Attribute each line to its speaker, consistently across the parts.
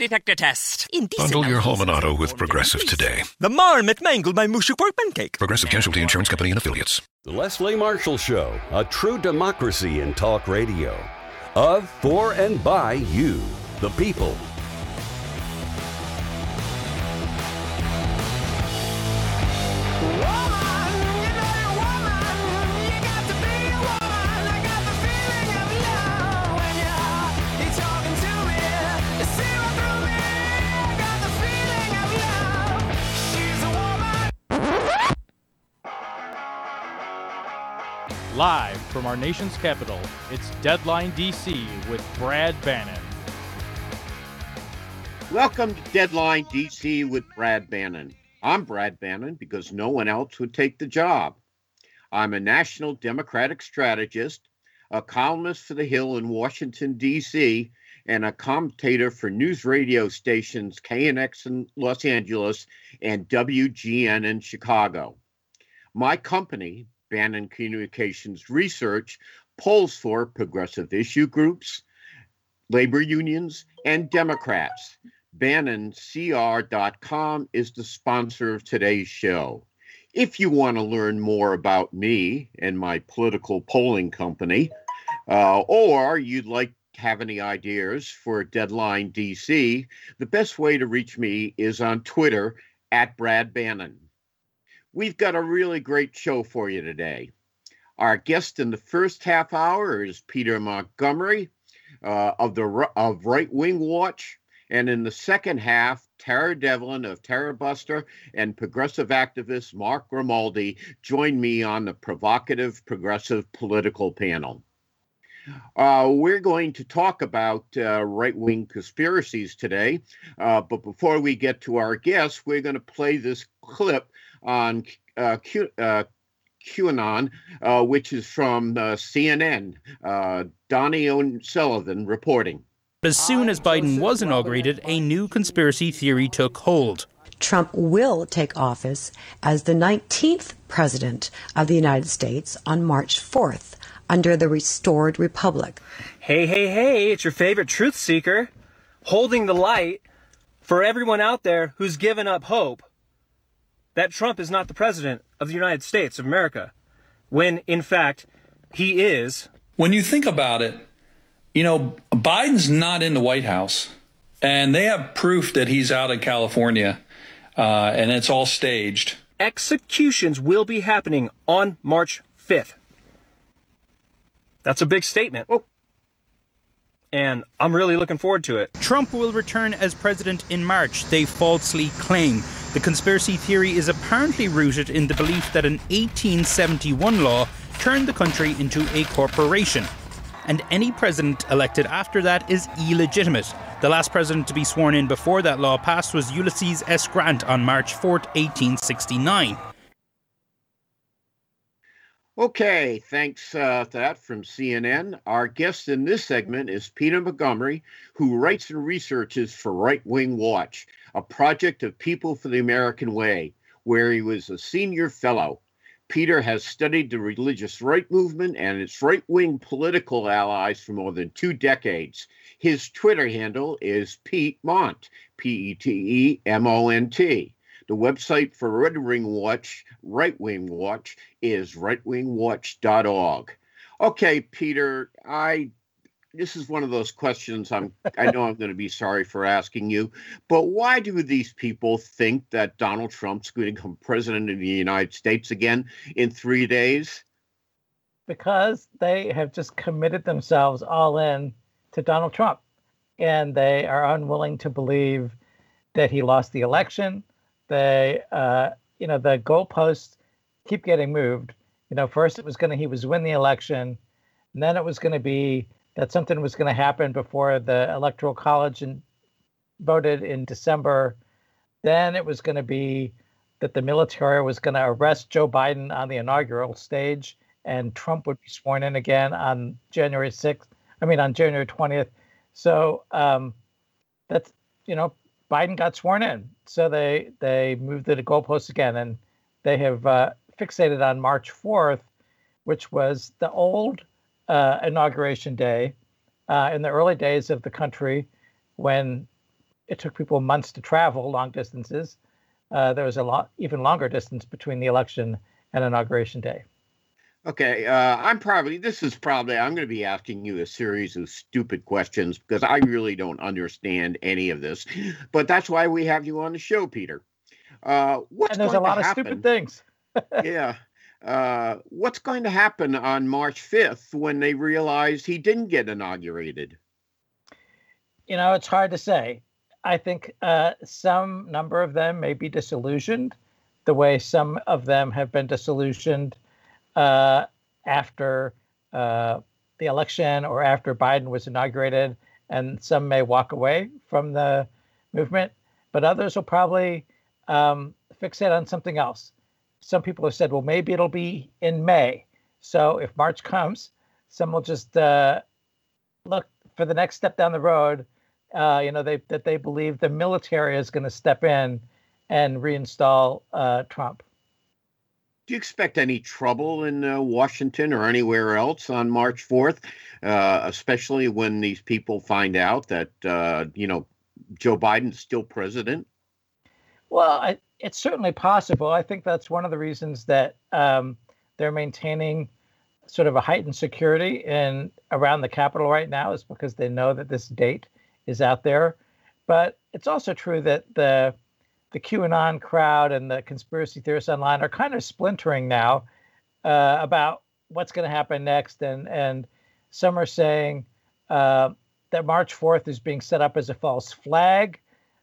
Speaker 1: Detector test. Indecent
Speaker 2: Bundle your home and auto with Progressive today.
Speaker 1: The marmot mangled my mushy pork pancake.
Speaker 2: Progressive Casualty Insurance Company and affiliates.
Speaker 3: The Leslie Marshall Show, a true democracy in talk radio. Of, for, and by you, the people.
Speaker 4: Live from our nation's capital, it's Deadline DC with Brad Bannon.
Speaker 5: Welcome to Deadline DC with Brad Bannon. I'm Brad Bannon because no one else would take the job. I'm a national Democratic strategist, a columnist for The Hill in Washington, D.C., and a commentator for news radio stations KNX in Los Angeles and WGN in Chicago. My company, Bannon Communications Research, polls for progressive issue groups, labor unions, and Democrats. BannonCR.com is the sponsor of today's show. If you want to learn more about me and my political polling company, uh, or you'd like to have any ideas for Deadline DC, the best way to reach me is on Twitter at Brad Bannon. We've got a really great show for you today. Our guest in the first half hour is Peter Montgomery uh, of the of Right Wing Watch, and in the second half, Tara Devlin of Tara Buster and progressive activist Mark Grimaldi join me on the provocative progressive political panel. Uh, we're going to talk about uh, right wing conspiracies today, uh, but before we get to our guests, we're going to play this clip on uh, Q, uh, QAnon, uh, which is from uh, CNN. Uh, Donie O'Sullivan reporting.
Speaker 4: As soon as Biden was inaugurated, a new conspiracy theory took hold.
Speaker 6: Trump will take office as the 19th President of the United States on March 4th under the restored Republic.
Speaker 7: Hey, hey, hey, it's your favorite truth seeker holding the light for everyone out there who's given up hope that Trump is not the president of the United States of America, when in fact he is.
Speaker 8: When you think about it, you know, Biden's not in the White House, and they have proof that he's out in California, uh, and it's all staged.
Speaker 7: Executions will be happening on March 5th. That's a big statement. Oh And I'm really looking forward to it.
Speaker 4: Trump will return as president in March, they falsely claim. The conspiracy theory is apparently rooted in the belief that an 1871 law turned the country into a corporation. And any president elected after that is illegitimate. The last president to be sworn in before that law passed was Ulysses S. Grant on March 4, 1869.
Speaker 5: Okay, thanks uh, that from CNN. Our guest in this segment is Peter Montgomery, who writes and researches for Right Wing Watch, a project of People for the American Way, where he was a senior fellow. Peter has studied the religious right movement and its right wing political allies for more than two decades. His Twitter handle is Pete Mont, P E T E M O N T. The website for Red Wing Watch, Right Wing Watch, is rightwingwatch.org. Okay, Peter, I this is one of those questions I'm I know I'm going to be sorry for asking you, but why do these people think that Donald Trump's going to become president of the United States again in 3 days?
Speaker 9: because they have just committed themselves all in to Donald Trump. And they are unwilling to believe that he lost the election. They, uh, you know, the goalposts keep getting moved. You know, first it was going to, he was win the election. And then it was going to be that something was going to happen before the electoral college and voted in December. Then it was going to be that the military was going to arrest Joe Biden on the inaugural stage, and Trump would be sworn in again on January 6th. I mean, on January 20th. So um, that's you know, Biden got sworn in, so they they moved the goalposts again, and they have uh, fixated on March 4th, which was the old uh, inauguration day uh, in the early days of the country when it took people months to travel long distances. Uh, there was a lot even longer distance between the election and inauguration day.
Speaker 5: Okay, uh, I'm probably this is probably I'm going to be asking you a series of stupid questions because I really don't understand any of this, but that's why we have you on the show, Peter. Uh, what's
Speaker 9: and there's a lot of stupid things.
Speaker 5: yeah, uh, what's going to happen on March 5th when they realize he didn't get inaugurated?
Speaker 9: You know, it's hard to say. I think uh, some number of them may be disillusioned, the way some of them have been disillusioned uh, after uh, the election or after Biden was inaugurated, and some may walk away from the movement, but others will probably um, fixate on something else. Some people have said, well, maybe it'll be in May. So if March comes, some will just uh, look for the next step down the road. Uh, you know, they, that they believe the military is going to step in and reinstall uh, Trump.
Speaker 5: Do you expect any trouble in uh, Washington or anywhere else on March 4th, uh, especially when these people find out that, uh, you know, Joe Biden's still president?
Speaker 9: Well, I, it's certainly possible. I think that's one of the reasons that um, they're maintaining sort of a heightened security in around the Capitol right now is because they know that this date is out there. But it's also true that the the QAnon crowd and the conspiracy theorists online are kind of splintering now uh, about what's going to happen next, and and some are saying uh, that March 4th is being set up as a false flag,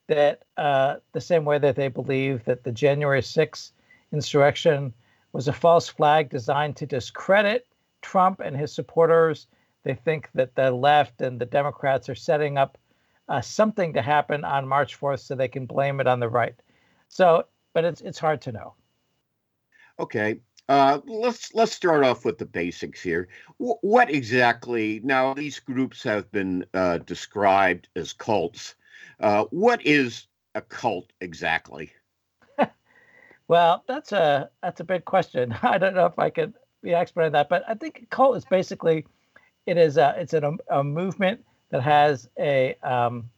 Speaker 9: that uh, the same way that they believe that the January 6th insurrection was a false flag designed to discredit Trump and his supporters. They think that the left and the Democrats are setting up uh, something to happen on March 4th so they can blame it on the right. So, but it's it's hard to know.
Speaker 5: Okay. Uh, let's let's start off with the basics here. W- what exactly? Now, these groups have been uh, described as cults. Uh, what is a cult exactly?
Speaker 9: Well, that's a that's a big question. I don't know if I could be expert on that, but I think a cult is basically it is a it's an, a movement that has a um,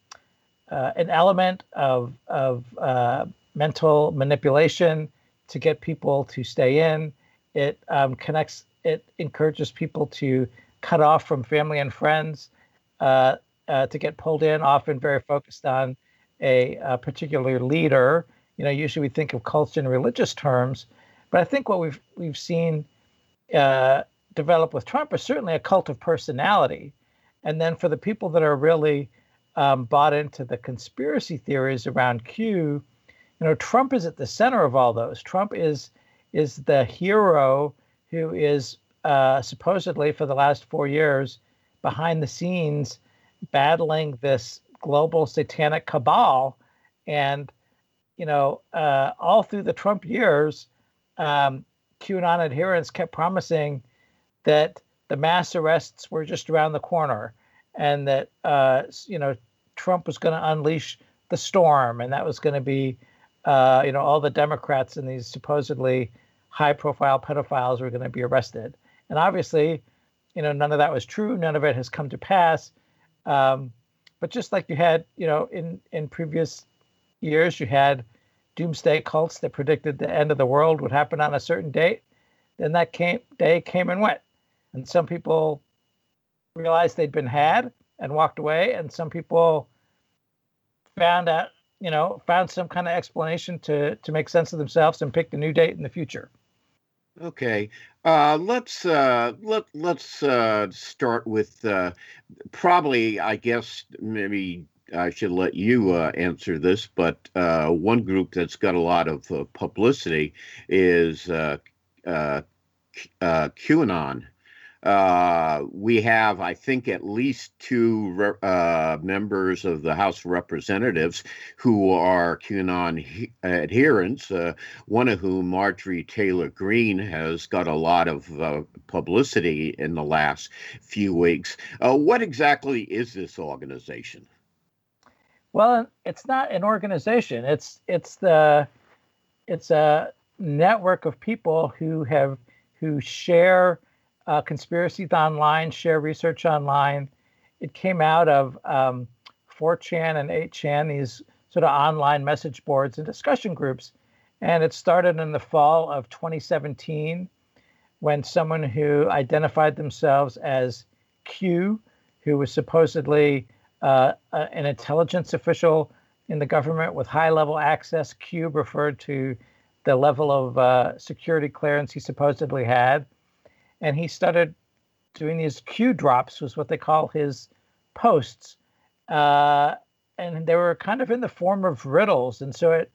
Speaker 9: uh, an element of of uh, mental manipulation to get people to stay in. It um, connects. It encourages people to cut off from family and friends uh, uh to get pulled in. Often very focused on a, a particular leader. You know, usually we think of cults in religious terms, but I think what we've we've seen uh, develop with Trump is certainly a cult of personality. And then for the people that are really um, bought into the conspiracy theories around Q, you know, Trump is at the center of all those. Trump is is the hero who is uh, supposedly for the last four years behind the scenes battling this global satanic cabal, and you know, uh, all through the Trump years, um, QAnon adherents kept promising that the mass arrests were just around the corner, and that uh, you know Trump was going to unleash the storm, and that was going to be, uh, you know, all the Democrats and these supposedly high-profile pedophiles were going to be arrested. And obviously, you know, none of that was true. None of it has come to pass. Um, but just like you had, you know, in in previous years, you had doomsday cults that predicted the end of the world would happen on a certain date. Then that came day came and went, and some people realized they'd been had and walked away, and some people found out, you know, found some kind of explanation to to make sense of themselves and picked a new date in the future.
Speaker 5: Okay, uh, let's uh, let let's uh, start with uh, probably. I guess maybe I should let you uh, answer this, but uh, one group that's got a lot of publicity is uh, uh, uh, QAnon. Uh, we have, I think, at least two uh, members of the House of Representatives who are QAnon he- adherents, uh, one of whom, Marjorie Taylor Greene, has got a lot of uh, publicity in the last few weeks. Uh, what exactly is this organization?
Speaker 9: Well, it's not an organization. It's it's the it's a network of people who have who share uh, conspiracies online, share research online. It came out of um, 4chan and 8chan, these sort of online message boards and discussion groups. And it started in the fall of 2017 when someone who identified themselves as Q, who was supposedly uh, an intelligence official in the government with high level access, Q referred to the level of uh, security clearance he supposedly had and he started doing these Q drops, was what they call his posts, uh, and they were kind of in the form of riddles, and so it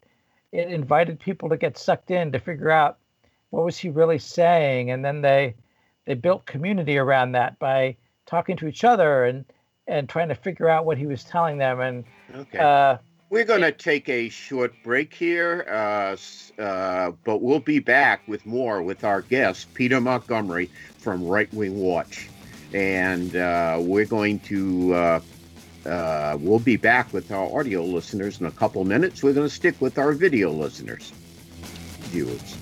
Speaker 9: it invited people to get sucked in to figure out what was he really saying, and then they they built community around that by talking to each other and and trying to figure out what he was telling them and
Speaker 5: okay. Uh, we're going to take a short break here, uh, uh, but we'll be back with more with our guest, Peter Montgomery from Right Wing Watch. And uh, we're going to, uh, uh, we'll be back with our audio listeners in a couple minutes. We're going to stick with our video listeners, viewers.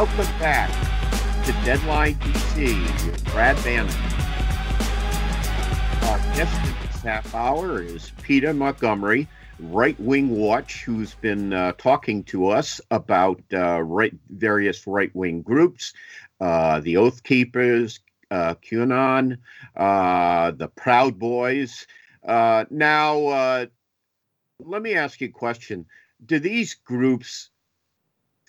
Speaker 5: Welcome back to Deadline DC with Brad Bannon. Our guest this half hour is Peter Montgomery, Right Wing Watch, who's been uh, talking to us about uh, right, various right wing groups, uh, the Oath Keepers, uh, QAnon, uh, the Proud Boys. Uh, now, let me ask you a question. Do these groups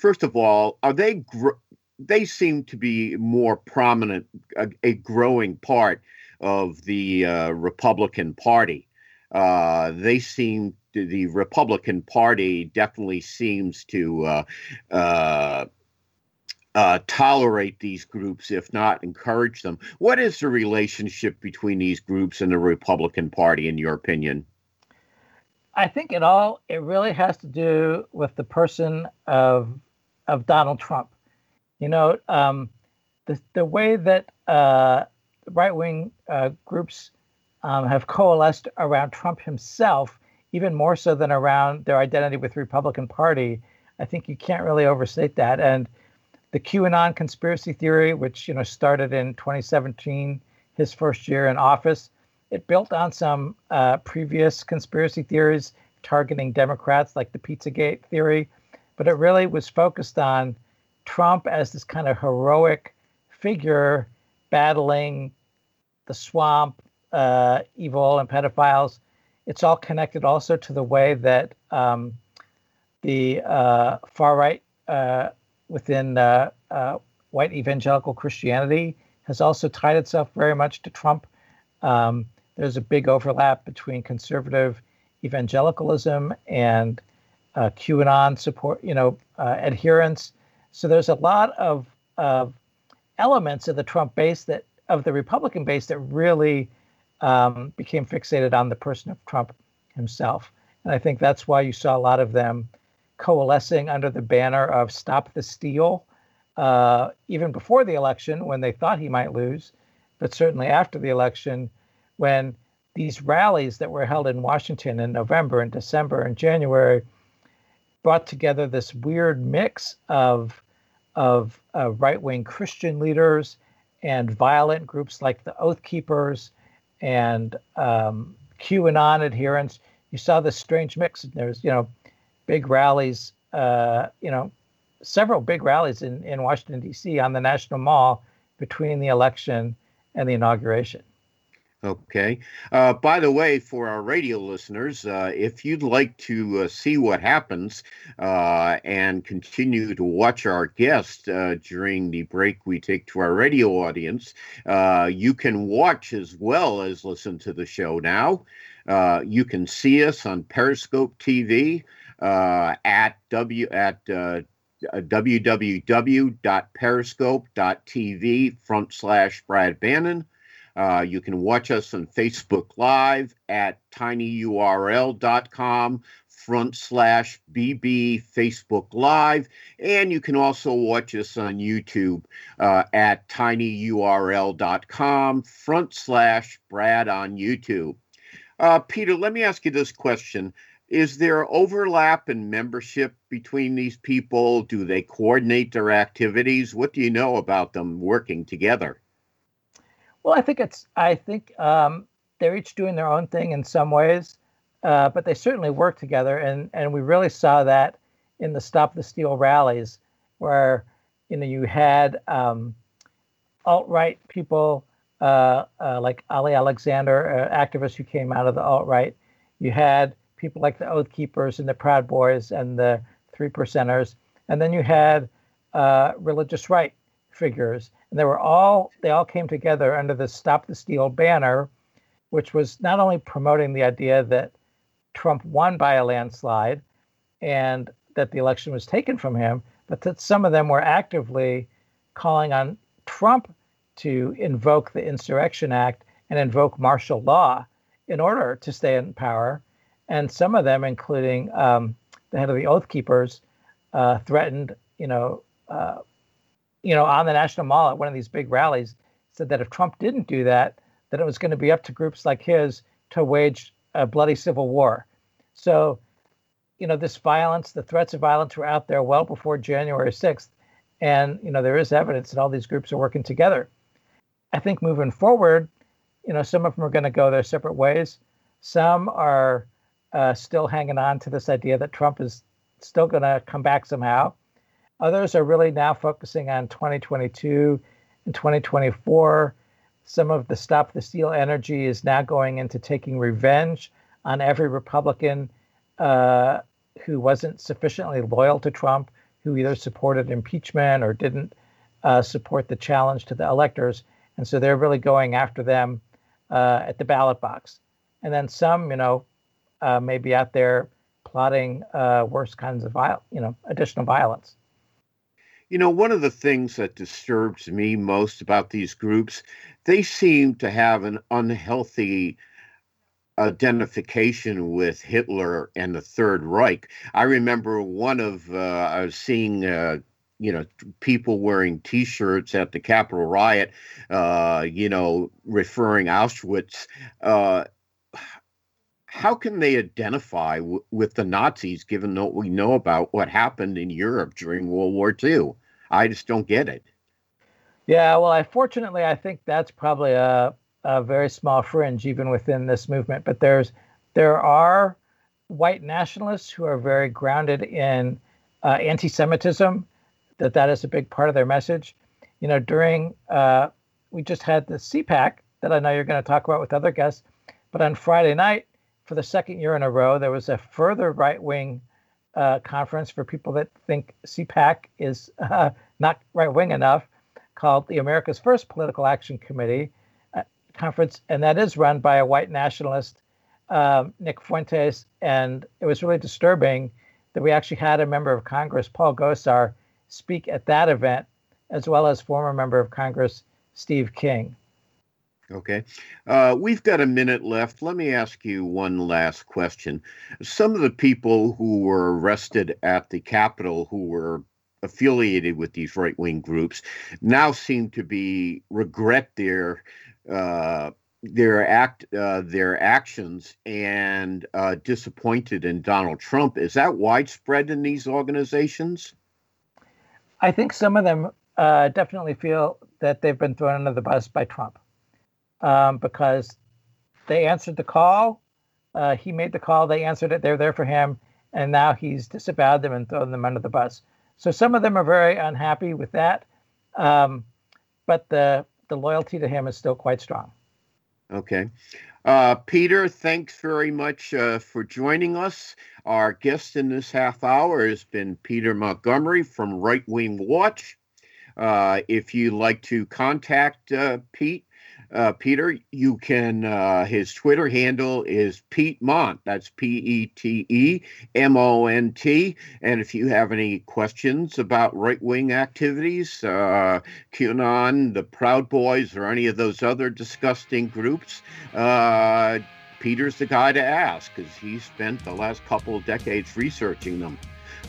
Speaker 5: first of all, are they gr- they seem to be more prominent, a, a growing part of the uh, Republican Party. Uh, they seem to, the Republican Party definitely seems to uh, uh, uh, tolerate these groups, if not encourage them. What is the relationship between these groups and the Republican Party, in your opinion?
Speaker 9: I think it all it really has to do with the person of of Donald Trump. You know, um, the the way that uh, right wing uh, groups um, have coalesced around Trump himself, even more so than around their identity with the Republican Party. I think you can't really overstate that. And the QAnon conspiracy theory, which you know started in 2017, his first year in office, it built on some uh, previous conspiracy theories targeting Democrats, like the Pizzagate theory but it really was focused on Trump as this kind of heroic figure battling the swamp, uh, evil, and pedophiles. It's all connected also to the way that um, the uh, far right uh, within uh, uh, white evangelical Christianity has also tied itself very much to Trump. Um, there's a big overlap between conservative evangelicalism and uh, QAnon support, you know, uh, adherence. So there's a lot of, of elements of the Trump base that of the Republican base that really um, became fixated on the person of Trump himself. And I think that's why you saw a lot of them coalescing under the banner of "Stop the Steal," uh, even before the election when they thought he might lose, but certainly after the election when these rallies that were held in Washington in November and December and January brought together this weird mix of of uh, right wing Christian leaders and violent groups like the Oath Keepers and um, QAnon adherents. You saw this strange mix. There's you know big rallies, uh, you know, several big rallies in in Washington D.C. on the National Mall between the election and the inauguration.
Speaker 5: Okay. Uh, by the way, for our radio listeners, uh, if you'd like to uh, see what happens uh, and continue to watch our guest uh, during the break we take to our radio audience, uh, you can watch as well as listen to the show now. you can see us on Periscope TV at w at www.periscope.tv front slash Brad Bannon. Uh, you can watch us on Facebook Live at tinyurl.com front slash BB Facebook Live. And you can also watch us on YouTube uh, at tinyurl.com front slash Brad on YouTube. Uh, Peter, let me ask you this question. Is there overlap in membership between these people? Do they coordinate their activities? What do you know about them working together?
Speaker 9: Well, I think it's. I think um, they're each doing their own thing in some ways, uh, but they certainly work together, and and we really saw that in the Stop the Steal rallies, where you know you had um, alt right people uh, uh, like Ali Alexander, activists who came out of the alt right. You had people like the Oath Keepers and the Proud Boys and the Three Percenters, and then you had uh, religious right figures and they were all they all came together under the Stop the Steal banner, which was not only promoting the idea that Trump won by a landslide and that the election was taken from him, but that some of them were actively calling on Trump to invoke the Insurrection Act and invoke martial law in order to stay in power. And some of them, including um, the head of the Oath Keepers, uh, threatened, you know, uh, you know, on the National Mall at one of these big rallies, said that if Trump didn't do that, that it was going to be up to groups like his to wage a bloody civil war. So, you know, this violence, the threats of violence were out there well before January 6th. And, you know, there is evidence that all these groups are working together. I think moving forward, you know, some of them are going to go their separate ways. Some are uh, still hanging on to this idea that Trump is still going to come back somehow. Others are really now focusing on 2022 and 2024. Some of the Stop the Steal energy is now going into taking revenge on every Republican uh, who wasn't sufficiently loyal to Trump, who either supported impeachment or didn't uh, support the challenge to the electors. And so they're really going after them uh, at the ballot box. And then some, you know, uh, may be out there plotting uh, worse kinds of violence, you know, additional violence.
Speaker 5: You know, one of the things that disturbs me most about these groups, they seem to have an unhealthy identification with Hitler and the Third Reich. I remember one of uh, I was seeing. Uh, you know, people wearing T-shirts at the Capitol riot, uh, you know, referring Auschwitz. Uh, how can they identify w- with the Nazis, given what we know about what happened in Europe during World War II? I just don't get it.
Speaker 9: Yeah, well, I fortunately I think that's probably a, a very small fringe even within this movement. But there's there are white nationalists who are very grounded in uh, anti-Semitism. That that is a big part of their message. You know, during uh, we just had the CPAC that I know you're going to talk about with other guests, but on Friday night, for the second year in a row, there was a further right-wing uh, conference for people that think CPAC is uh, not right wing enough, called the America's First Political Action Committee uh, conference, and that is run by a white nationalist, um, Nick Fuentes. And it was really disturbing that we actually had a member of Congress, Paul Gosar, speak at that event, as well as former member of Congress, Steve King.
Speaker 5: Okay. Uh, we've got a minute left. Let me ask you one last question. Some of the people who were arrested at the Capitol who were affiliated with these right wing groups now seem to be regret their uh, their act uh, their actions and uh, disappointed in Donald Trump. Is that widespread in these organizations?
Speaker 9: I think some of them uh, definitely feel that they've been thrown under the bus by Trump um, because they answered the call. Uh, he made the call. They answered it. They're there for him, and now he's disavowed them and thrown them under the bus. So some of them are very unhappy with that, um, but the the loyalty to him is still quite strong.
Speaker 5: Okay. Uh, Peter, thanks very much uh, for joining us. Our guest in this half hour has been Peter Montgomery from Right Wing Watch. Uh, if you'd like to contact uh, Pete, uh, Peter, you can. Uh, his Twitter handle is Pete Mont. That's P E T E M O N T. And if you have any questions about right wing activities, uh, QAnon, the Proud Boys, or any of those other disgusting groups, uh, Peter's the guy to ask because he spent the last couple of decades researching them.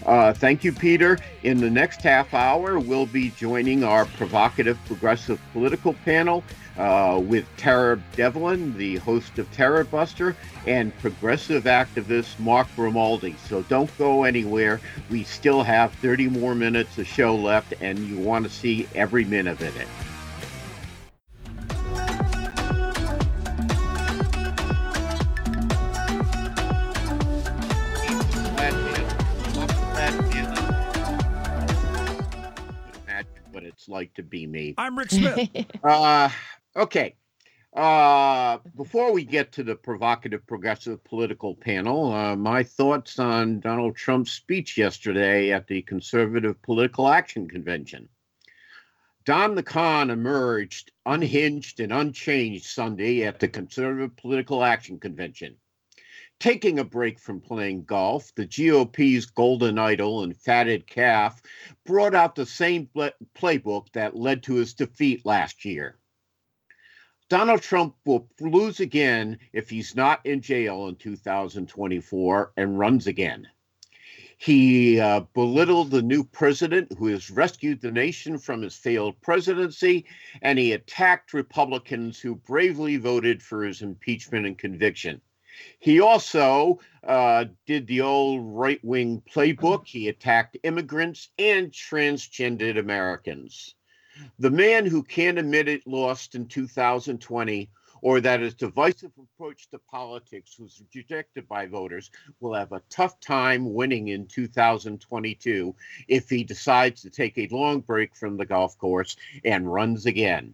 Speaker 5: Uh, thank you, Peter. In the next half hour, we'll be joining our provocative progressive political panel uh, with Tara Devlin, the host of Tara Buster, and progressive activist Mark Grimaldi. So don't go anywhere. We still have 30 more minutes of show left, and you want to see every minute of it. Be me.
Speaker 10: I'm Rick Smith.
Speaker 5: uh, okay. Uh, before we get to the provocative progressive political panel, uh, my thoughts on Donald Trump's speech yesterday at the Conservative Political Action Convention. Don the Con emerged unhinged and unchanged Sunday at the Conservative Political Action Convention. Taking a break from playing golf, the GOP's golden idol and fatted calf brought out the same playbook that led to his defeat last year. Donald Trump will lose again if he's not in jail in 2024 and runs again. He uh, belittled the new president who has rescued the nation from his failed presidency, and he attacked Republicans who bravely voted for his impeachment and conviction. He also uh, did the old right wing playbook. He attacked immigrants and transgendered Americans. The man who can't admit it lost in 2020 or that his divisive approach to politics was rejected by voters will have a tough time winning in 2022 if he decides to take a long break from the golf course and runs again.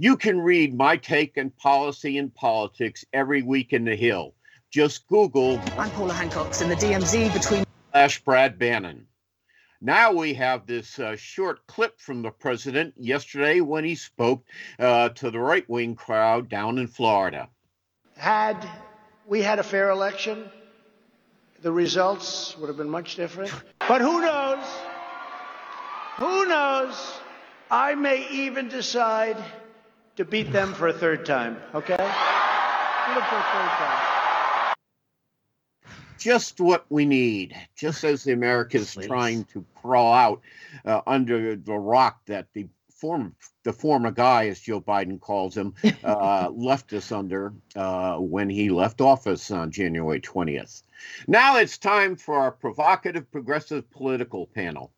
Speaker 5: You can read my take on policy and politics every week in the Hill. Just Google.
Speaker 11: I'm Paula Hancocks in the DMZ between.
Speaker 5: Slash Brad Bannon. Now we have this uh, short clip from the president yesterday when he spoke uh, to the right wing crowd down in Florida.
Speaker 12: Had we had a fair election, the results would have been much different. But who knows? Who knows? I may even decide to beat them for a third time, okay? for a third time.
Speaker 5: Just what we need, just as the Americans Please. trying to crawl out uh, under the rock that the former the former guy, as Joe Biden calls him, uh, left us under uh, when he left office on January 20th. Now it's time for our provocative progressive political panel.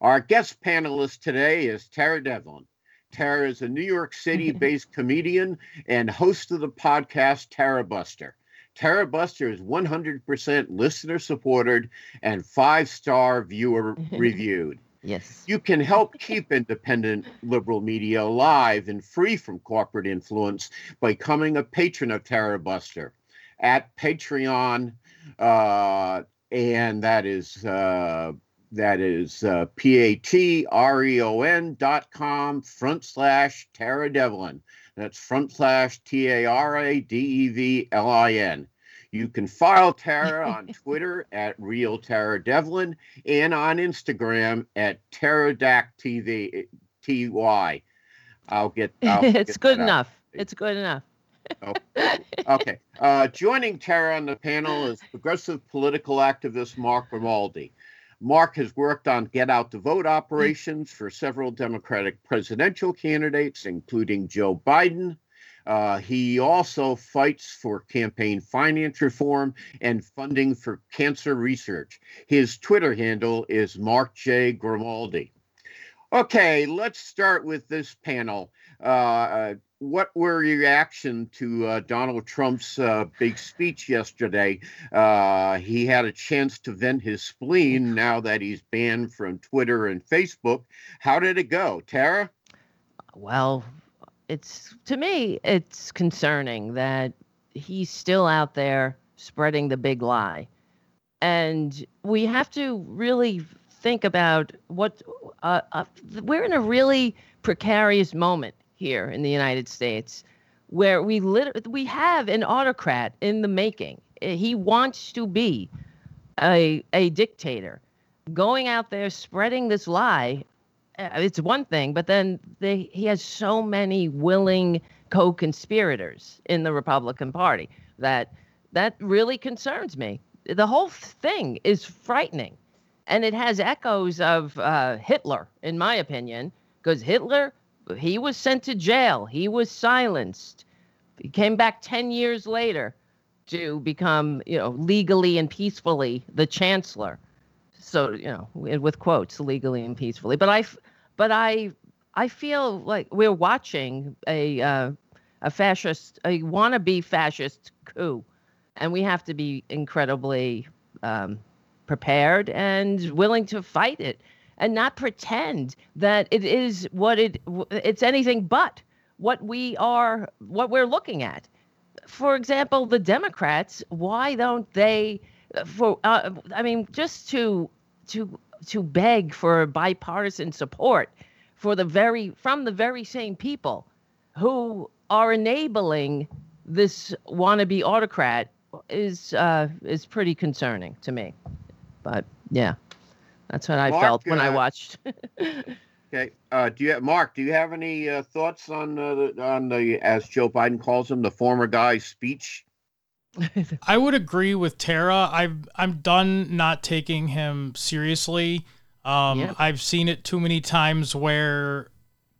Speaker 5: Our guest panelist today is Tara Devlin. Tara is a New York City based comedian and host of the podcast Tara Buster. Tara Buster is 100% listener supported and five star viewer reviewed.
Speaker 13: Yes.
Speaker 5: You can help keep independent liberal media alive and free from corporate influence by becoming a patron of Tara Buster at Patreon. Uh, and that is uh, that is uh, p-a-t-r-e-o-n dot com front slash Tara Devlin. That's front slash T-A-R-A-D-E-V-L-I-N. You can follow Tara on Twitter at Real Tara Devlin and on Instagram at Terradac TV T-Y. I'll get. I'll
Speaker 13: it's
Speaker 5: get
Speaker 13: good enough. Out. It's good enough.
Speaker 5: oh, okay. Uh, joining Tara on the panel is progressive political activist Mark Grimaldi. Mark has worked on get out the vote operations for several Democratic presidential candidates, including Joe Biden. Uh, he also fights for campaign finance reform and funding for cancer research. His Twitter handle is Mark J. Grimaldi. Okay, let's start with this panel. Uh, uh what were your reaction to uh, Donald Trump's uh, big speech yesterday? Uh, he had a chance to vent his spleen now that he's banned from Twitter and Facebook. How did it go, Tara?
Speaker 13: Well,
Speaker 10: it's to me, it's concerning that he's still out there spreading the big lie. And we have to really think about what uh, uh, we're in a really precarious moment here in the United States where we lit- we have an autocrat in the making. He wants to be a a dictator, going out there spreading this lie. uh, It's one thing, but then they, he has so many willing co-conspirators in the Republican Party that that really concerns me. The whole thing is frightening, and it has echoes of uh, Hitler, in my opinion, because Hitler he was sent to jail, he was silenced, he came back ten years later to become, you know, legally and peacefully the chancellor. So, you know, with quotes, legally and peacefully. But I, but I, I feel like we're watching a uh, a fascist, a wannabe fascist coup, and we have to be incredibly um, prepared and willing to fight it, and not pretend that it is what it it's anything but what we are, what we're looking at for example, the Democrats, why don't they for uh, I mean just to to to beg for bipartisan support for the very from the very same people who are enabling this wannabe autocrat is uh, is pretty concerning to me. But yeah, that's what I
Speaker 5: Mark,
Speaker 10: felt when I
Speaker 5: uh,
Speaker 10: watched.
Speaker 5: Okay. Uh, do you, have, Mark? Do you have any uh, thoughts on uh, the, on the, as Joe Biden calls him, the former guy's speech?
Speaker 13: I would agree with Tara. I've I'm done not taking him seriously. Um,
Speaker 10: Yeah.
Speaker 13: I've seen it too many times where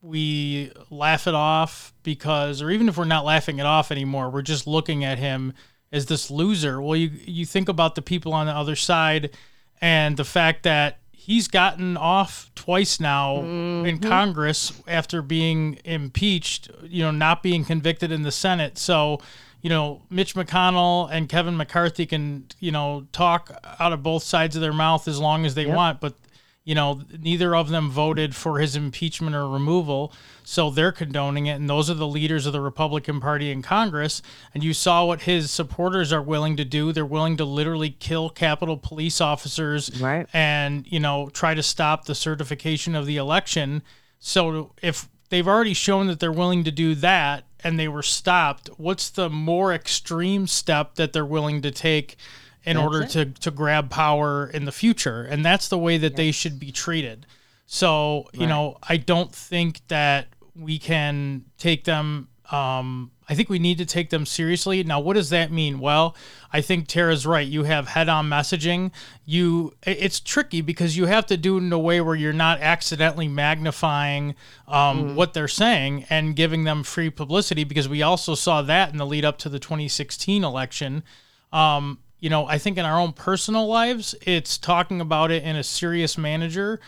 Speaker 13: we laugh it off because, or even if we're not laughing it off anymore, we're just looking at him as this loser. Well, you you think about the people on the other side and the fact that he's gotten off twice now in mm-hmm. Congress after being impeached, you know, not being convicted in the Senate. So, you know, Mitch McConnell and Kevin McCarthy can, you know, talk out of both sides of their mouth as long as they want, but you know, neither of them voted for his impeachment or removal, so they're condoning it. And those are the leaders of the Republican Party in Congress. And you saw what his supporters are willing to do. They're willing to literally kill Capitol police officers
Speaker 10: right.
Speaker 13: and, you know, try to stop the certification of the election. So if they've already shown that they're willing to do that and they were stopped, what's the more extreme step that they're willing to take? In
Speaker 10: That's
Speaker 13: order
Speaker 10: it.
Speaker 13: to to grab power in the future. And that's the way that they should be treated. So you
Speaker 10: Right.
Speaker 13: know i don't think that we can take them um i think we need to take them seriously. Now what does that mean? Well i think tara's right. You have head-on messaging. You it's tricky because you have to do it in a way where you're not accidentally magnifying um, what they're saying and giving them free publicity because we also saw that in the lead up to the 2016 election. Um, you know, I think in our own personal lives, it's talking about it in a serious manager,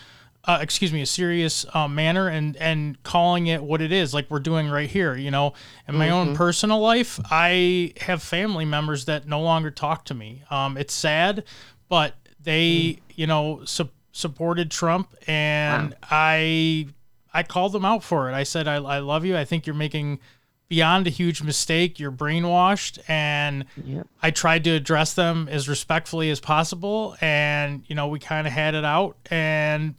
Speaker 13: uh, excuse me, a serious uh, manner, and and calling it what it is, like we're doing right here. You know, in my own
Speaker 10: Mhm.
Speaker 13: personal life, I have family members that no longer talk to me. Um, it's sad, but they, you know, su- supported Trump, and I I called them out for it. I said, I, I love you. I think you're making beyond a huge mistake. You're brainwashed. And I tried to address them as respectfully as possible. And, you know, we kind of had it out and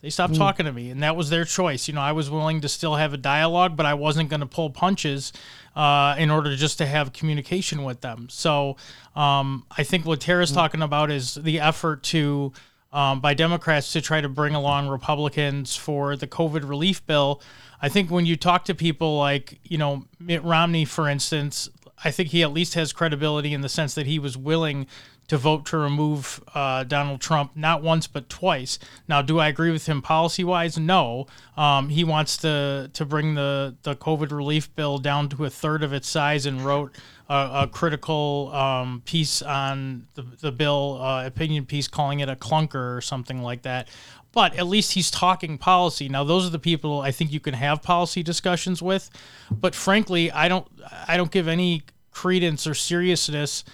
Speaker 13: they stopped
Speaker 10: Mm.
Speaker 13: talking to me. And that was their choice. You know, I was willing to still have a dialogue, but I wasn't going to pull punches uh, in order just to have communication with them. So um, I think what Tara's talking about is the effort to um, by Democrats to try to bring along Republicans for the COVID relief bill. I think when you talk to people like, you know, Mitt Romney, for instance, I think he at least has credibility in the sense that he was willing to vote to remove uh, Donald Trump not once but twice. Now, do I agree with him policy wise? No. Um, he wants to to bring the the COVID relief bill down to a third of its size and wrote a, a critical um, piece on the the bill, uh, opinion piece, calling it a clunker or something like that. But at least he's talking policy. Now, those are the people I think you can have policy discussions with. But frankly, I don't I don't give any credence or seriousness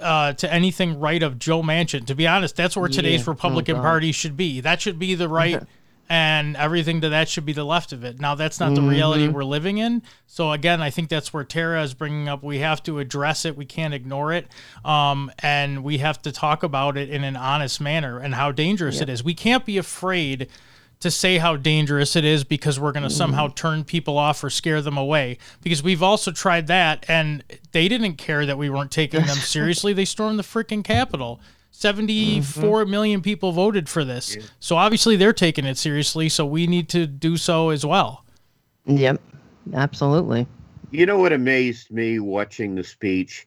Speaker 13: uh, to anything right of Joe Manchin. To be honest, that's where today's
Speaker 10: Yeah. Oh,
Speaker 13: Republican
Speaker 10: God.
Speaker 13: Party should be. That should be the right and everything to that should be the left of it. Now that's not the reality
Speaker 10: Mhm.
Speaker 13: we're living in. So again, I think that's where Tara is bringing up. We have to address it. We can't ignore it, um, and we have to talk about it in an honest manner and how dangerous
Speaker 10: Yep.
Speaker 13: it is. We can't be afraid to say how dangerous it is because we're going to somehow turn people off or scare them away. Because we've also tried that, and they didn't care that we weren't taking them seriously. They stormed the freaking Capitol. Seventy-four million people voted for this. So obviously they're taking it seriously. So we need to do so as well.
Speaker 10: Yep, absolutely.
Speaker 5: You know what amazed me watching the speech?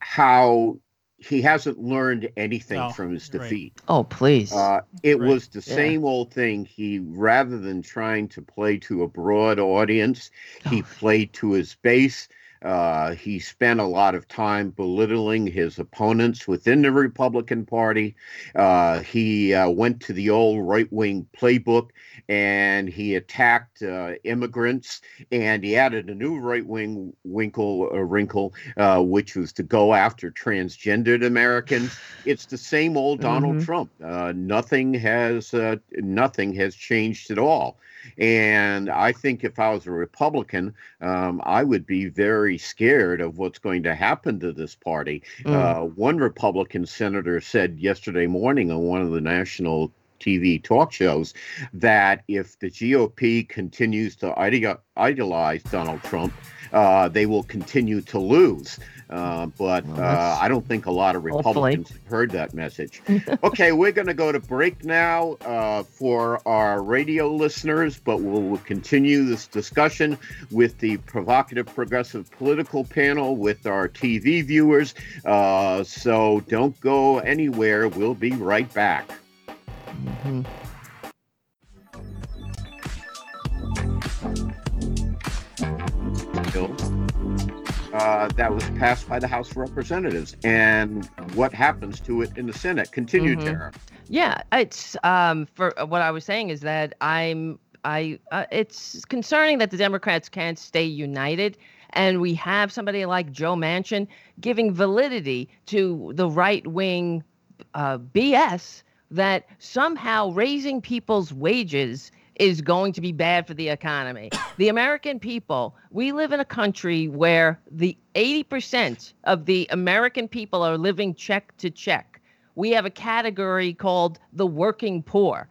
Speaker 5: How he hasn't learned anything
Speaker 13: No,
Speaker 5: from his
Speaker 13: right.
Speaker 5: defeat.
Speaker 10: Oh, please.
Speaker 5: Uh, it
Speaker 13: Right.
Speaker 5: was the
Speaker 10: Yeah.
Speaker 5: same old thing. He, rather than trying to play to a broad audience, he played to his base. Uh, he spent a lot of time belittling his opponents within the Republican Party. Uh, he uh, went to the old right wing playbook and he attacked uh, immigrants and he added a new right wing winkle uh, wrinkle, uh, which was to go after transgendered Americans. It's the same old Donald
Speaker 10: Mhm.
Speaker 5: Trump. Uh, nothing has uh, nothing has changed at all. And I think if I was a Republican, um, I would be very scared of what's going to happen to this party.
Speaker 10: Mm.
Speaker 5: Uh, one Republican senator said yesterday morning on one of the national TV talk shows that if the GOP continues to idolize Donald Trump, uh, they will continue to lose. Uh, but
Speaker 10: Well,
Speaker 5: uh, I don't think a lot of
Speaker 10: Hopefully.
Speaker 5: Republicans have heard that message. okay, we're going to go to break now uh, for our radio listeners, but we'll, we'll continue this discussion with the provocative progressive political panel with our TV viewers. Uh, so don't go anywhere. We'll be right back.
Speaker 10: Mhm.
Speaker 5: uh, that was passed by the House of Representatives, and what happens to it in the Senate. Continue,
Speaker 10: Mhm.
Speaker 5: Tara.
Speaker 10: Yeah, it's um for uh, what I was saying is that I'm I uh, it's concerning that the Democrats can't stay united and we have somebody like Joe Manchin giving validity to the right wing uh, BS that somehow raising people's wages is going to be bad for the economy. The American people, we live in a country where the 80% of the American people are living check to check. We have a category called the working poor.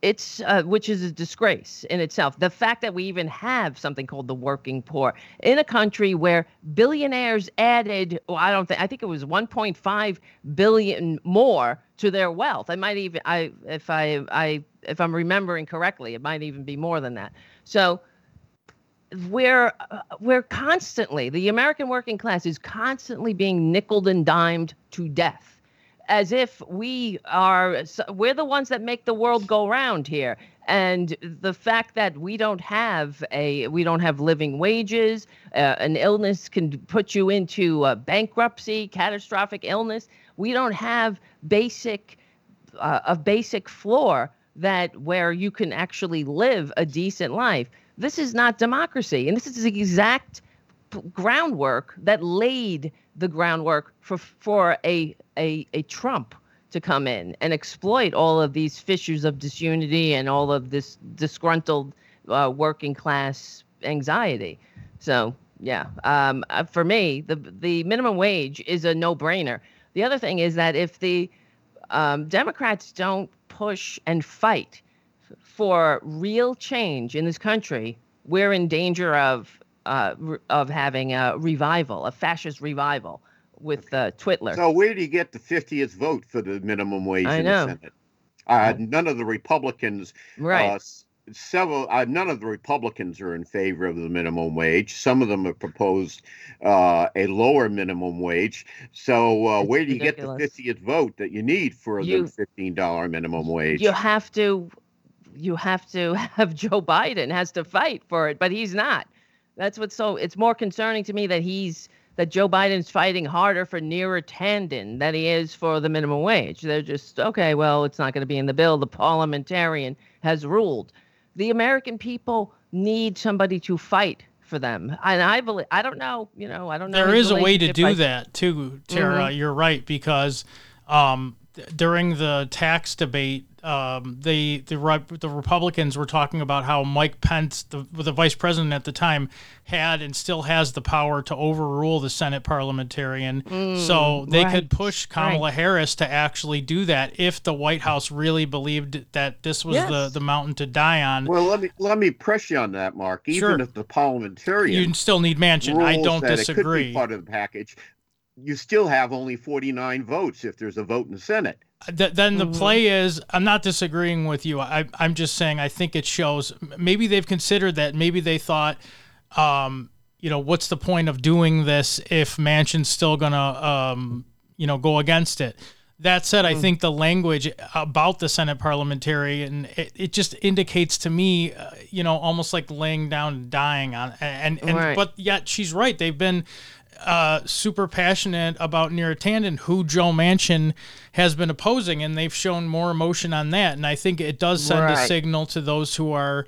Speaker 10: It's uh, which is a disgrace in itself. The fact that we even have something called the working poor in a country where billionaires added, well, I don't think I think it was 1.5 billion more to their wealth. I might even I if I I if I'm remembering correctly, it might even be more than that. So we're uh, we're constantly the American working class is constantly being nickled and dimed to death as if we are we're the ones that make the world go round here and the fact that we don't have a we don't have living wages uh, an illness can put you into bankruptcy catastrophic illness we don't have basic uh, a basic floor that where you can actually live a decent life this is not democracy and this is the exact p- groundwork that laid the groundwork for for a a, a Trump to come in and exploit all of these fissures of disunity and all of this disgruntled uh, working class anxiety. So yeah, um, uh, for me, the the minimum wage is a no brainer. The other thing is that if the um, Democrats don't push and fight for real change in this country, we're in danger of uh, of having a revival, a fascist revival with uh, Twitler.
Speaker 5: So where do you get the 50th vote for the minimum wage
Speaker 10: I
Speaker 5: in
Speaker 10: know.
Speaker 5: the Senate? Uh, none of the Republicans,
Speaker 10: Right.
Speaker 5: Several, uh, none of the Republicans are in favor of the minimum wage. Some of them have proposed uh, a lower minimum wage. So uh, where do you
Speaker 10: ridiculous.
Speaker 5: get the 50th vote that you need for
Speaker 10: You-
Speaker 5: the $15 minimum wage?
Speaker 10: you have to you have to have Joe Biden has to fight for it, but he's not. That's what's so it's more concerning to me that he's that Joe Biden's fighting harder for Neera Tanden than he is for the minimum wage. They're just okay, well, it's not going to be in the bill. The parliamentarian has ruled. The American people need somebody to fight for them. And I believe I don't know, you know, I don't know.
Speaker 13: There is a way to do
Speaker 10: I-
Speaker 13: that too, Tara.
Speaker 10: Mhm.
Speaker 13: You're right because um, during the tax debate, um, the the the Republicans were talking about how Mike Pence, the, the vice president at the time, had and still has the power to overrule the Senate parliamentarian.
Speaker 10: Mm,
Speaker 13: so they
Speaker 10: right,
Speaker 13: could push Kamala
Speaker 10: right.
Speaker 13: Harris to actually do that if the White House really believed that this was the,
Speaker 10: Yes.
Speaker 13: the mountain to die on.
Speaker 5: Well, let me let me press you on that, Mark. Even
Speaker 13: Sure.
Speaker 5: if the parliamentarian
Speaker 13: you still need Manchin. I don't
Speaker 5: that It could
Speaker 13: disagree.
Speaker 5: be part of the package. You still have only 49 votes if there's a vote in the Senate.
Speaker 13: Th- then the
Speaker 5: Mhm.
Speaker 13: play is I'm not disagreeing with you. I, I'm just saying I think it shows maybe they've considered that. Maybe they thought, um, you know, what's the point of doing this if Manchin's still gonna, um, you know, go against it. That said, I think the language about the Senate parliamentarian it, it just indicates to me, uh, you know, almost like laying down and dying on and and
Speaker 10: Right.
Speaker 13: but yet she's right. They've been uh, super passionate about Neera Tanden, who Joe Manchin has been opposing, and they've shown more emotion on that. And I think it does send a signal to those who are,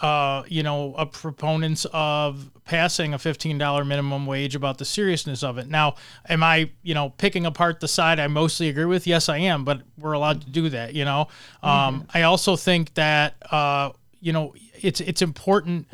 Speaker 13: uh, you know, proponents of passing a $15 minimum wage about the seriousness of it. Now, am I, you know, picking apart the side I mostly agree with? Yes, I am, but we're allowed to do that, you know. Um, I also think that, uh, you know, it's it's important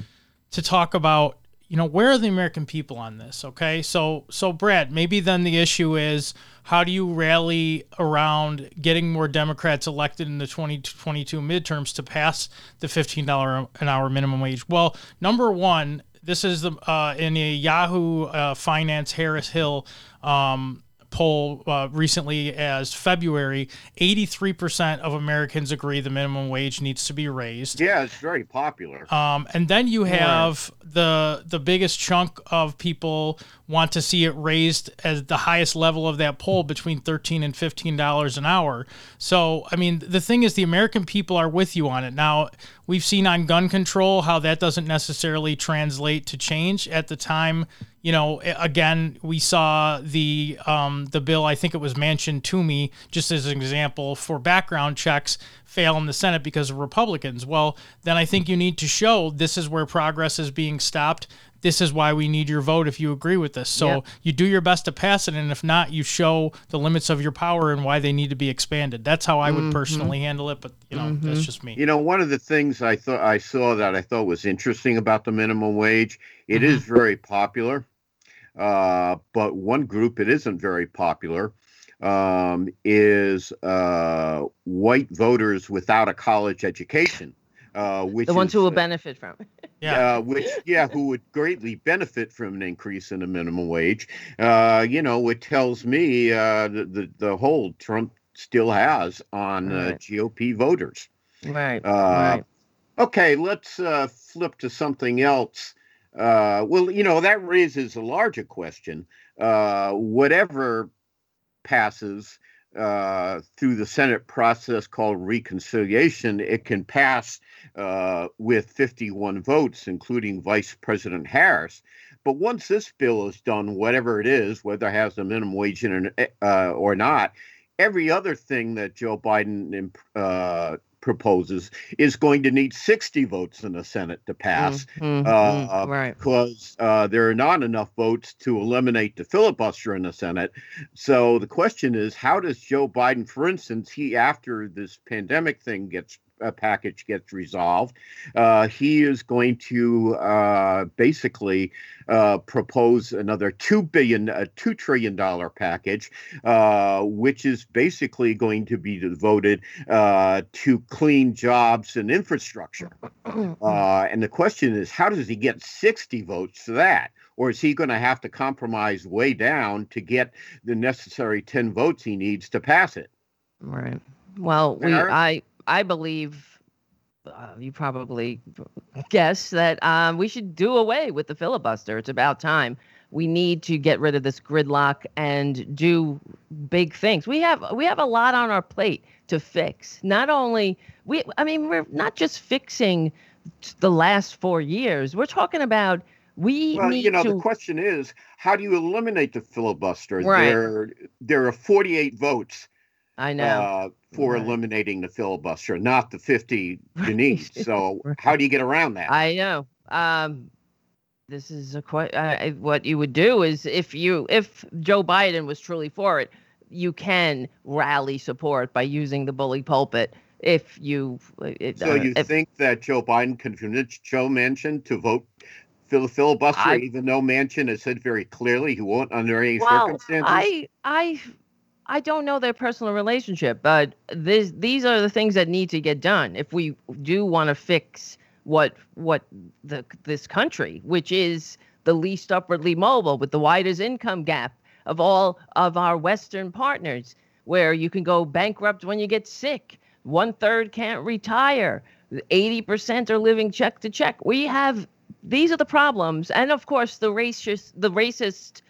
Speaker 13: to talk about you know where are the american people on this okay? So so brad maybe then the issue is how do you rally around getting more democrats elected in the 2022 midterms to pass the $15 an hour minimum wage? Well number one this is the uh, in a yahoo uh, finance harris hill um, poll uh, recently as February, 83% of Americans agree the minimum wage needs to be raised.
Speaker 5: Yeah, it's very popular.
Speaker 13: Um, and then you have the the biggest chunk of people want to see it raised as the highest level of that poll between 13 and 15 dollars an hour. So, I mean, the thing is the American people are with you on it. Now, we've seen on gun control how that doesn't necessarily translate to change at the time you know, again, we saw the um, the bill. I think it was Manchin-Toomey just as an example for background checks fail in the Senate because of Republicans. Well, then I think you need to show this is where progress is being stopped. This is why we need your vote if you agree with this. So
Speaker 10: Yep.
Speaker 13: you do your best to pass it, and if not, you show the limits of your power and why they need to be expanded. That's how I would
Speaker 5: Mhm.
Speaker 13: personally handle it. But you know, that's just me.
Speaker 5: You know, one of the things I thought I saw that I thought was interesting about the minimum wage, it is
Speaker 13: Mm-hmm.
Speaker 5: very popular. Uh, but one group it isn't very popular um, is uh, white voters without a college education. Uh, which
Speaker 10: the ones
Speaker 5: is,
Speaker 10: who will
Speaker 5: uh,
Speaker 10: benefit from it.
Speaker 5: uh, which yeah, who would greatly benefit from an increase in the minimum wage. Uh, you know, it tells me uh, the, the the hold Trump still has on uh,
Speaker 10: Right.
Speaker 5: GOP voters.
Speaker 10: Right.
Speaker 5: Uh,
Speaker 10: right.
Speaker 5: Okay, let's uh, flip to something else. Uh, well, you know that raises a larger question. Uh, whatever passes uh, through the Senate process called reconciliation, it can pass uh, with 51 votes, including Vice President Harris. But once this bill is done, whatever it is, whether it has a minimum wage in it uh, or not, every other thing that Joe Biden uh, proposes is going to need 60 votes in the Senate to pass
Speaker 10: Mhm,
Speaker 5: uh,
Speaker 10: mhm, right.
Speaker 5: because uh, there are not enough votes to eliminate the filibuster in the Senate. So the question is, how does Joe Biden, for instance, he after this pandemic thing gets a package gets resolved, uh, he is going to uh, basically uh, propose another two billion, a two trillion dollar package, uh, which is basically going to be devoted uh, to clean jobs and infrastructure. Uh, and the question is, how does he get 60 votes for that? Or is he going to have to compromise way down to get the necessary 10 votes he needs to pass it?
Speaker 10: Right. Well, we, I I believe uh, you probably guess that um, we should do away with the filibuster. It's about time. We need to get rid of this gridlock and do big things. We have we have a lot on our plate to fix. Not only we, I mean, we're not just fixing the last four years. We're talking about we need.
Speaker 5: Well, you know,
Speaker 10: to.
Speaker 5: the question is, how do you eliminate the filibuster?
Speaker 10: Right.
Speaker 5: There, there are 48 votes
Speaker 10: I know.
Speaker 5: uh, for eliminating the filibuster, not the 50 you need. So, how do you get around that?
Speaker 10: I know. Um, this is a quite uh, what you would do is if you if Joe Biden was truly for it, you can rally support by using the bully pulpit if you. It,
Speaker 5: So
Speaker 10: uh,
Speaker 5: you
Speaker 10: if-
Speaker 5: think that Joe Biden can convince Joe Manchin to vote for the filibuster,
Speaker 10: I-
Speaker 5: even though Manchin has said very clearly he won't under any
Speaker 10: Well,
Speaker 5: circumstances?
Speaker 10: I I I don't know their personal relationship, but this these are the things that need to get done if we do want to fix what what the this country, which is the least upwardly mobile with the widest income gap of all of our Western partners, where you can go bankrupt when you get sick. One third can't retire. 80% are living check to check. We have these are the problems. And of course the racist the racist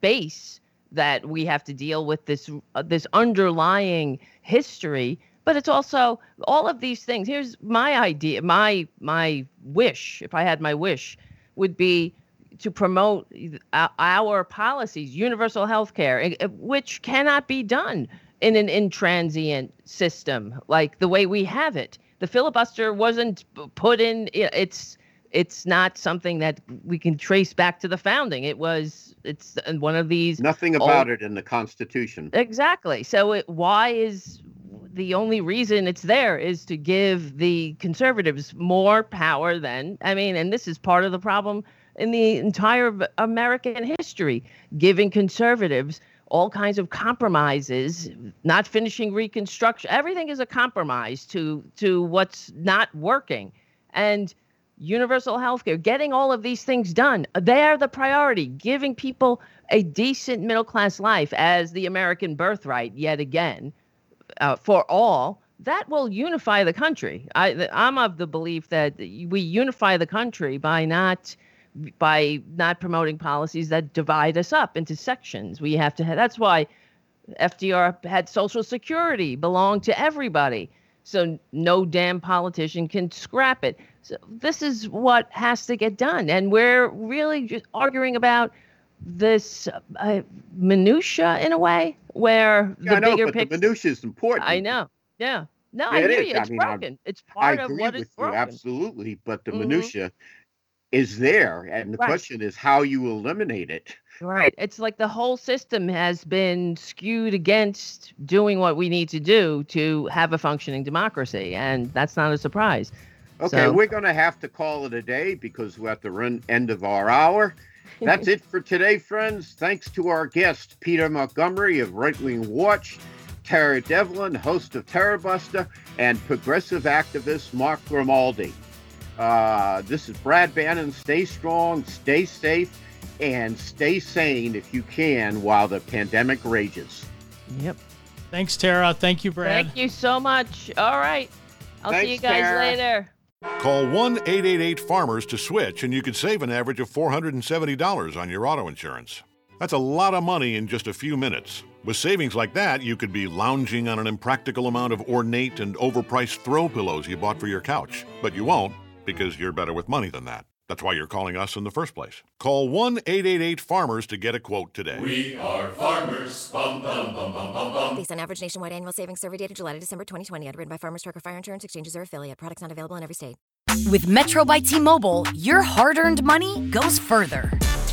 Speaker 10: base that we have to deal with this uh, this underlying history but it's also all of these things. Here's my idea my my wish if i had my wish would be to promote our policies universal health care which cannot be done in an intransient system like the way we have it. The filibuster wasn't put in it's it's not something that we can trace back to the founding it was it's uh, one of these
Speaker 5: Nothing
Speaker 10: old-
Speaker 5: about it in the Constitution.
Speaker 10: Exactly. So it, why is the only reason it's there is to give the conservatives more power than I mean, and this is part of the problem in the entire American history, giving conservatives all kinds of compromises, not finishing reconstruction. Everything is a compromise to to what's not working. And universal health care, getting all of these things done. They're the priority, giving people a decent middle class life as the American birthright, yet again, uh, for all. That will unify the country. I, I'm of the belief that we unify the country by not by not promoting policies that divide us up into sections. We have to. Have, that's why FDR had Social Security belong to everybody. So no damn politician can scrap it. So this is what has to get done, and we're really just arguing about this uh, minutia in a way, where
Speaker 5: Yeah, I
Speaker 10: the
Speaker 5: know,
Speaker 10: bigger picture.
Speaker 5: the minutia is important.
Speaker 10: I know. Yeah. No, I
Speaker 5: It
Speaker 10: hear
Speaker 5: is.
Speaker 10: you.
Speaker 5: I
Speaker 10: It's
Speaker 5: mean, I-
Speaker 10: broken. it's
Speaker 5: I
Speaker 10: part of
Speaker 5: agree
Speaker 10: what
Speaker 5: with
Speaker 10: is
Speaker 5: you absolutely, but the
Speaker 10: Mhm.
Speaker 5: minutia is there, and the
Speaker 10: Right.
Speaker 5: question is how you eliminate it.
Speaker 10: Right. It's like the whole system has been skewed against doing what we need to do to have a functioning democracy, and that's not a surprise.
Speaker 5: Okay,
Speaker 10: So-
Speaker 5: we're going to have to call it a day because we're at the run end of our hour. That's it for today, friends. Thanks to our guest, Peter Montgomery of Right Wing Watch, Tara Devlin, host of Tara Buster, and progressive activist Mark Grimaldi. Uh, this is Brad Bannon. Stay strong, stay safe, and stay sane if you can while the pandemic rages.
Speaker 10: Yep.
Speaker 13: Thanks, Tara. Thank you, Brad.
Speaker 10: Thank you so much. All right. I'll see you guys
Speaker 5: Tara.
Speaker 10: later.
Speaker 14: Call 1 888 Farmers to switch, and you could save an average of $470 on your auto insurance. That's a lot of money in just a few minutes. With savings like that, you could be lounging on an impractical amount of ornate and overpriced throw pillows you bought for your couch. But you won't, because you're better with money than that. That's why you're calling us in the first place. Call 1 888 Farmers to get a quote today.
Speaker 15: We are farmers. Bum, bum, bum, bum, bum, bum.
Speaker 16: Based on average nationwide annual savings survey data July to December 2020, underwritten by Farmers Trucker Fire Insurance Exchanges or affiliate. Products not available in every state.
Speaker 17: With Metro by T Mobile, your hard earned money goes further.